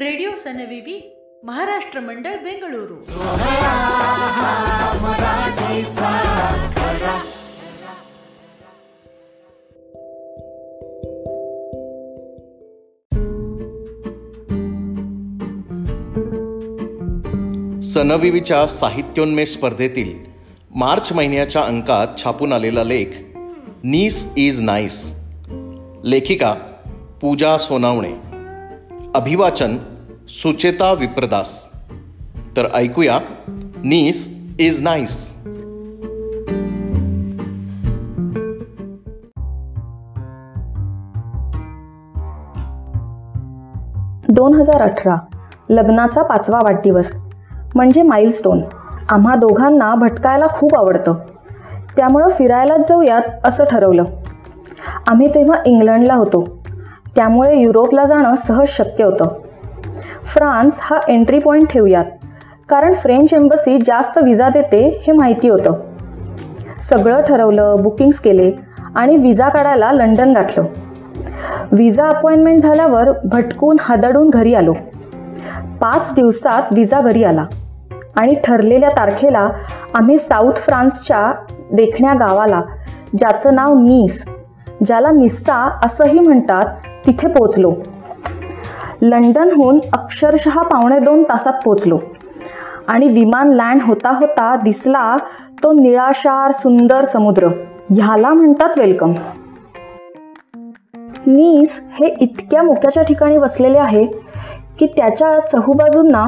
Radio सनविवी Maharashtra मंडळ बेंगळुरू सनविवीच्या साहित्योन्मेष स्पर्धेतील मार्च महिन्याच्या अंकात छापून आलेला लेख नीस इज नाईस. लेखिका पूजा सोनावणे. अभिवाचन सुचेता विप्रदास. तर ऐकूया नीस इज नाईस. दोन हजार अठरा लग्नाचा पाचवा वाढदिवस म्हणजे माईलस्टोन आम्हा दोघांना भटकायला खूप आवडतं. त्यामुळं फिरायलाच जाऊयात असं ठरवलं. आम्ही तेव्हा इंग्लंडला होतो. त्यामुळे युरोपला जाणं सहज शक्य होतं. फ्रान्स हा एंट्री पॉईंट ठेवूयात. कारण फ्रेंच एम्बसी जास्त विजा देते हे माहिती होतं. सगळं ठरवलं बुकिंग्स केले आणि विजा काढायला लंडन गाठलं. विजा अपॉइंटमेंट झाल्यावर भटकून हादडून घरी आलो. पाच दिवसात विजा घरी आला आणि ठरलेल्या तारखेला आम्ही साऊथ फ्रान्सच्या देखण्या गावाला ज्याचं नाव नीस ज्याला निस्सा असंही म्हणतात तिथे पोचलो लंडनहून अक्षरशः पावणे दोन तासात पोचलो आणि विमान लँड होता होता दिसला तो निळाशार सुंदर समुद्र. ह्याला म्हणतात वेलकम. नीस हे इतक्या मोक्याच्या ठिकाणी वसलेले आहे की त्याच्या चहूबाजूंना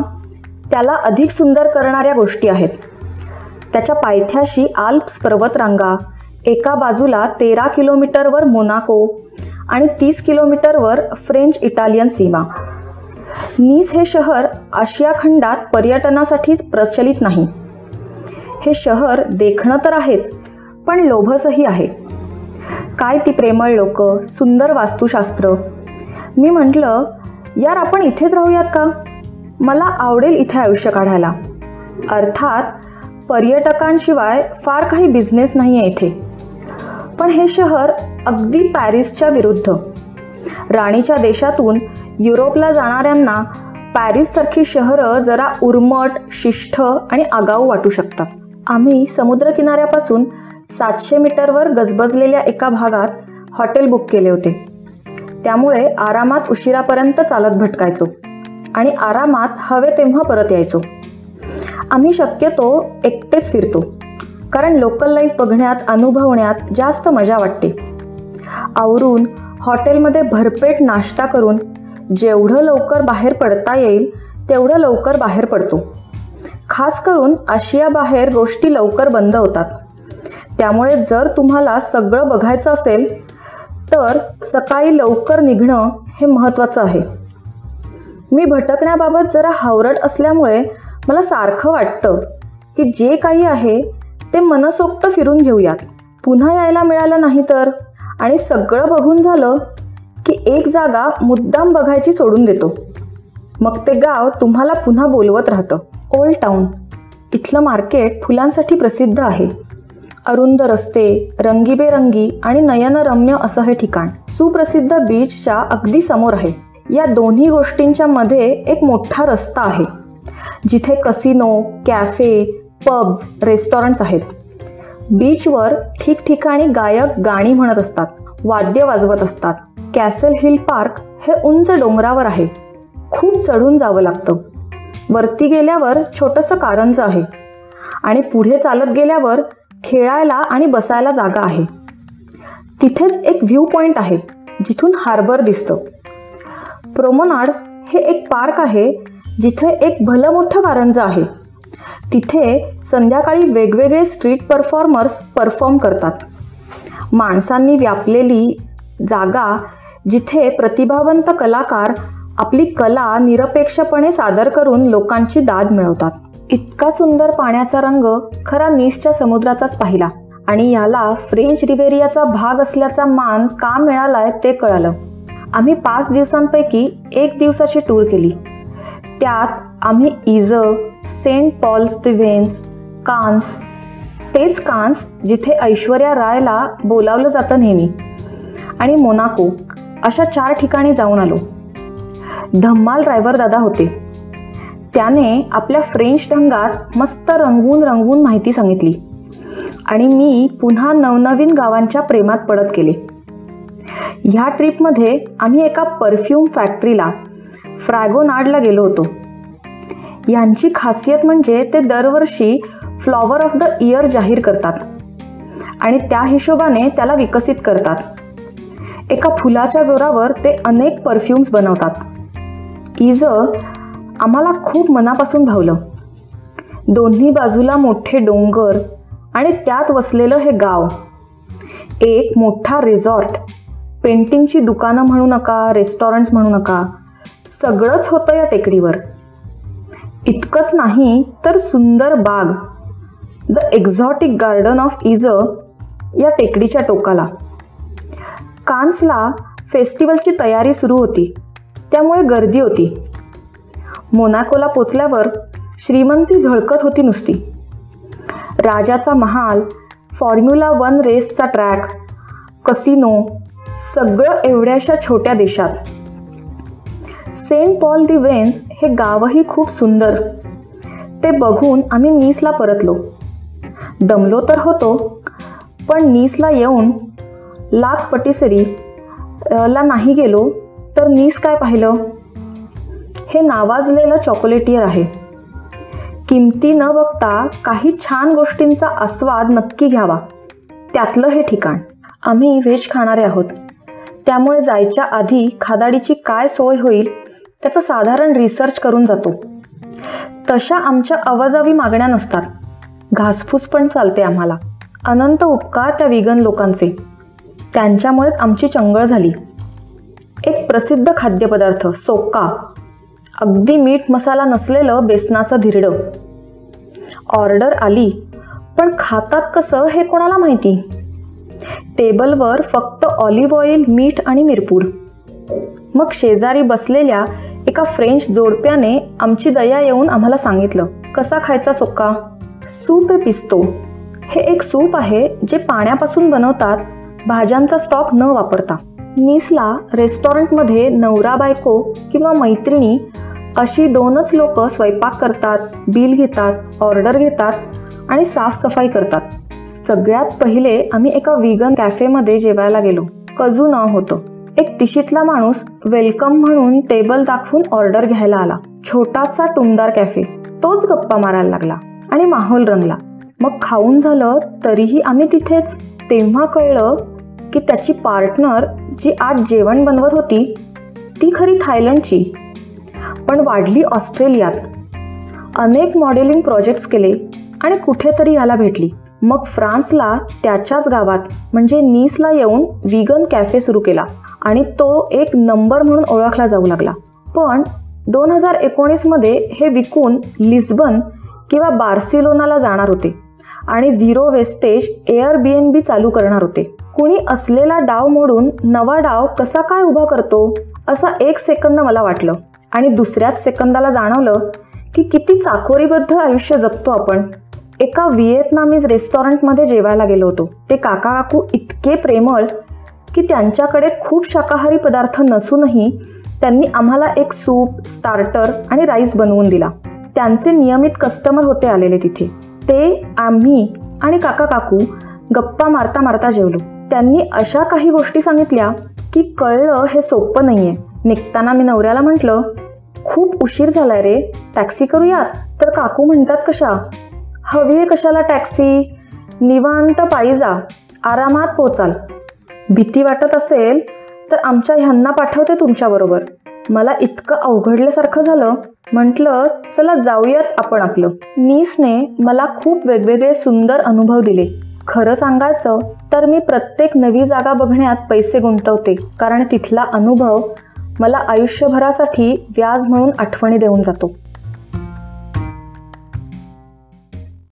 त्याला अधिक सुंदर करणाऱ्या गोष्टी आहेत. त्याच्या पायथ्याशी आल्प्स पर्वतरांगा एका बाजूला तेरा किलोमीटरवर मोनाको आणि तीस किलोमीटरवर फ्रेंच इटालियन सीमा. नीस हे शहर आशिया खंडात पर्यटनासाठीच प्रचलित नाही. हे शहर देखणं तर आहेच पण लोभसही आहे. काय ती प्रेमळ लोक सुंदर वास्तुशास्त्र? मी म्हटलं यार आपण इथेच राहूयात का? मला आवडेल इथे आयुष्य काढायला. अर्थात पर्यटकांशिवाय फार काही बिझनेस नाही आहे इथे. पण हे शहर अगदी पॅरिसच्या विरुद्ध. राणीच्या देशातून युरोपला जाणाऱ्यांना पॅरिससारखी शहरं जरा उर्मट शिष्ठ आणि आगाऊ वाटू शकतात. आम्ही समुद्रकिनाऱ्यापासून सातशे मीटरवर गजबजलेल्या एका भागात हॉटेल बुक केले होते. त्यामुळे आरामात उशिरापर्यंत चालत भटकायचो आणि आरामात हवे तेव्हा परत यायचो. आम्ही शक्यतो एकटेच फिरतो कारण लोकल लाईफ बघण्यात अनुभवण्यात जास्त मजा वाटते. आवरून हॉटेलमध्ये भरपेट नाश्ता करून जेवढं लवकर बाहेर पडता येईल तेवढं लवकर बाहेर पडतो. खास करून आशियाबाहेर गोष्टी लवकर बंद होतात. त्यामुळे जर तुम्हाला सगळं बघायचं असेल तर सकाळी लवकर निघणं हे महत्त्वाचं आहे. मी भटकण्याबाबत जरा हावरट असल्यामुळे मला सारखं वाटतं की जे काही आहे ते मनसोक्त फिरून घेऊयात. पुन्हा यायला मिळालं नाही तर? आणि सगळं बघून झालं की एक जागा मुद्दाम बघायची सोडून देतो. मग ते गाव तुम्हाला पुन्हा बोलवत राहतं. ओल्ड टाऊन इथलं मार्केट फुलांसाठी प्रसिद्ध आहे. अरुंद रस्ते रंगीबेरंगी आणि नयनरम्य असं हे ठिकाण. सुप्रसिद्ध बीचच्या अगदी समोर आहे. या दोन्ही गोष्टींच्या मध्ये एक मोठा रस्ता आहे. जिथे कसिनो कॅफे पब्स रेस्टॉरंट्स आहेत. बीचवर ठिकठिकाणी गायक गाणी म्हणत असतात वाद्य वाजवत असतात. कॅसल हिल पार्क हे उंच डोंगरावर आहे. खूप चढून जावं लागतं. वरती गेल्यावर छोटंसं कारंज आहे. आणि पुढे चालत गेल्यावर खेळायला आणि बसायला जागा आहे. तिथेच एक व्ह्यू पॉईंट आहे जिथून हार्बर दिसतं. प्रोमोनाड हे एक पार्क आहे जिथे एक भलं मोठं कारंज आहे. तिथे संध्याकाळी वेगवेगळे स्ट्रीट परफॉर्मर्स परफॉर्म करतात. माणसांनी व्यापलेली जागा जिथे प्रतिभावंत कलाकार आपली कला निरपेक्षपणे सादर करून लोकांची दाद मिळवतात. इतका सुंदर पाण्याचा रंग खरा नीसच्या समुद्राचाच पाहिला आणि याला फ्रेंच रिवेरियाचा भाग असल्याचा मान का मिळालाय ते कळालं. आम्ही पाच दिवसांपैकी एक दिवसाची टूर केली. त्यात आम्ही is Saint Paul de Vence Cannes. तेच कान्स जिथे ऐश्वर्या रायला बोलावलं जातं नेहमी. आणि मोनाको अशा चार ठिकाणी जाऊन आलो. धम्माल ड्रायव्हर दादा होते. त्याने आपल्या फ्रेंच ढंगात मस्त रंगवून रंगवून माहिती सांगितली. आणि मी पुन्हा नवनवीन गावांच्या प्रेमात पडत गेले. ह्या ट्रिपमध्ये आम्ही एका परफ्यूम फॅक्टरीला फ्रॅगोनाडला गेलो होतो. यांची खासियत म्हणजे ते दरवर्षी फ्लॉवर ऑफ द इयर जाहीर करतात. आणि त्या हिशोबाने त्याला विकसित करतात. एका फुलाच्या जोरावर ते अनेक परफ्यूम्स बनवतात. इज आम्हाला खूप मनापासून भावलं. दोन्ही बाजूला मोठे डोंगर आणि त्यात वसलेलं हे गाव. एक मोठा रिझॉर्ट पेंटिंगची दुकानं म्हणू नका रेस्टॉरंट्स म्हणू नका. सगळंच होतं या टेकडीवर. इतकंच नाही तर सुंदर बाग. The exotic garden of Eze या टेकडीच्या टोकाला. कान्सला फेस्टिवलची तयारी सुरू होती. त्यामुळे गर्दी होती. मोनाकोला पोचल्यावर श्रीमंती झळकत होती नुसती. राजाचा महाल फॉर्म्युला वन रेसचा ट्रॅक कसिनो सगळं एवढ्याशा छोट्या देशात. सेंट पॉल दी वेन्स हे गावही खूप सुंदर. ते बघून आम्ही नीसला परतलो. दमलो तर होतो पण नीसला येऊन लाख पटीसरी ला नाही गेलो तर नीस काय पाहिलं? हे नावाजलेलं चॉकोलेटियर आहे. किमती न बघता काही छान गोष्टींचा आस्वाद नक्की घ्यावा. त्यातलं हे ठिकाण. आम्ही व्हेज खाणारे आहोत. त्यामुळे जायच्या आधी खादाडीची काय सोय होईल त्याचं साधारण रिसर्च करून जातो. तशा आमच्या अवाजावी मागण्या नसतात. घासफूस पण चालते आम्हाला. अनंत उपकार त्या विगन लोकांचे. त्यांच्यामुळेच आमची चंगळ झाली. एक प्रसिद्ध खाद्यपदार्थ सोक्का. अगदी मीठ मसाला नसलेलं बेसनाचं धिरडं. ऑर्डर आली पण खातात कसं हे कोणाला माहिती? टेबलवर फक्त ऑलिव्ह ऑइल मीठ आणि मिरपूर. मग शेजारी बसलेल्या एका फ्रेंच जोडप्याने आमची दया येऊन आम्हाला सांगितलं कसा खायचा सोका सूप हे पिस्तो. हे एक सूप आहे जे पाण्यापासून बनवतात भाज्यांचा स्टॉक न वापरता. नीसला रेस्टॉरंटमध्ये नवरा बायको किंवा मैत्रिणी अशी दोनच लोक स्वयंपाक करतात बिल घेतात ऑर्डर घेतात आणि साफसफाई करतात. सगळ्यात पहिले आम्ही एका विगन कॅफेमध्ये जेवायला गेलो. कजू नाव होतं. एक तिशीतला माणूस वेलकम म्हणून टेबल दाखवून ऑर्डर घ्यायला आला. छोटासा टुमदार कॅफे. तोच गप्पा मारायला लागला आणि माहोल रंगला. मग खाऊन झालं तरीही आम्ही तिथेच. तेव्हा कळलं की त्याची पार्टनर जी आज जेवण बनवत होती ती खरी थायलंडची. पण वाढली ऑस्ट्रेलियात. अनेक मॉडेलिंग प्रोजेक्ट्स केले आणि कुठेतरी याला भेटली. मग फ्रान्सला त्याच्याच गावात म्हणजे नीसला येऊन विगन कॅफे सुरू केला. आणि तो एक नंबर म्हणून ओळखला जाऊ लागला. पण दोन हजार एकोणीसमध्ये हे विकून लिस्बन किंवा बार्सिलोनाला जाणार होते आणि zero wastage Airbnb चालू करणार होते. कुणी असलेला डाव मोडून नवा डाव कसा काय उभा करतो असा एक सेकंद मला वाटलं आणि दुसऱ्याच सेकंदाला जाणवलं की किती चाकोरीबद्ध आयुष्य जगतो आपण. एका व्हिएतनामीज रेस्टॉरंटमध्ये जेवायला गेलो होतो. ते काका काकू इतके प्रेमळ की त्यांच्याकडे खूप शाकाहारी पदार्थ नसूनही त्यांनी आम्हाला एक सूप स्टार्टर आणि राईस बनवून दिला. त्यांचे नियमित कस्टमर होते आलेले तिथे. ते आम्ही आणि काका काकू गप्पा मारता मारता जेवलो. त्यांनी अशा काही गोष्टी सांगितल्या की कळलं हे सोपं आहे निघताना मी नवऱ्याला म्हटलं खूप उशीर झालाय रे टॅक्सी करूयात? तर काकू म्हणतात कशा? हवी आहे कशाला टॅक्सी निवांत पायी जा आरामात पोचाल. भीती वाटत असेल तर आमच्या ह्यांना पाठवते तुमच्याबरोबर. मला इतकं अवघडल्यासारखं झालं म्हटलं चला जाऊयात आपण आपलं. नीसने मला खूप वेगवेगळे सुंदर अनुभव दिले. खरं सांगायचं तर मी प्रत्येक नवी जागा बघण्यात पैसे गुंतवते कारण तिथला अनुभव मला आयुष्यभरासाठी व्याज म्हणून आठवणी देऊन जातो.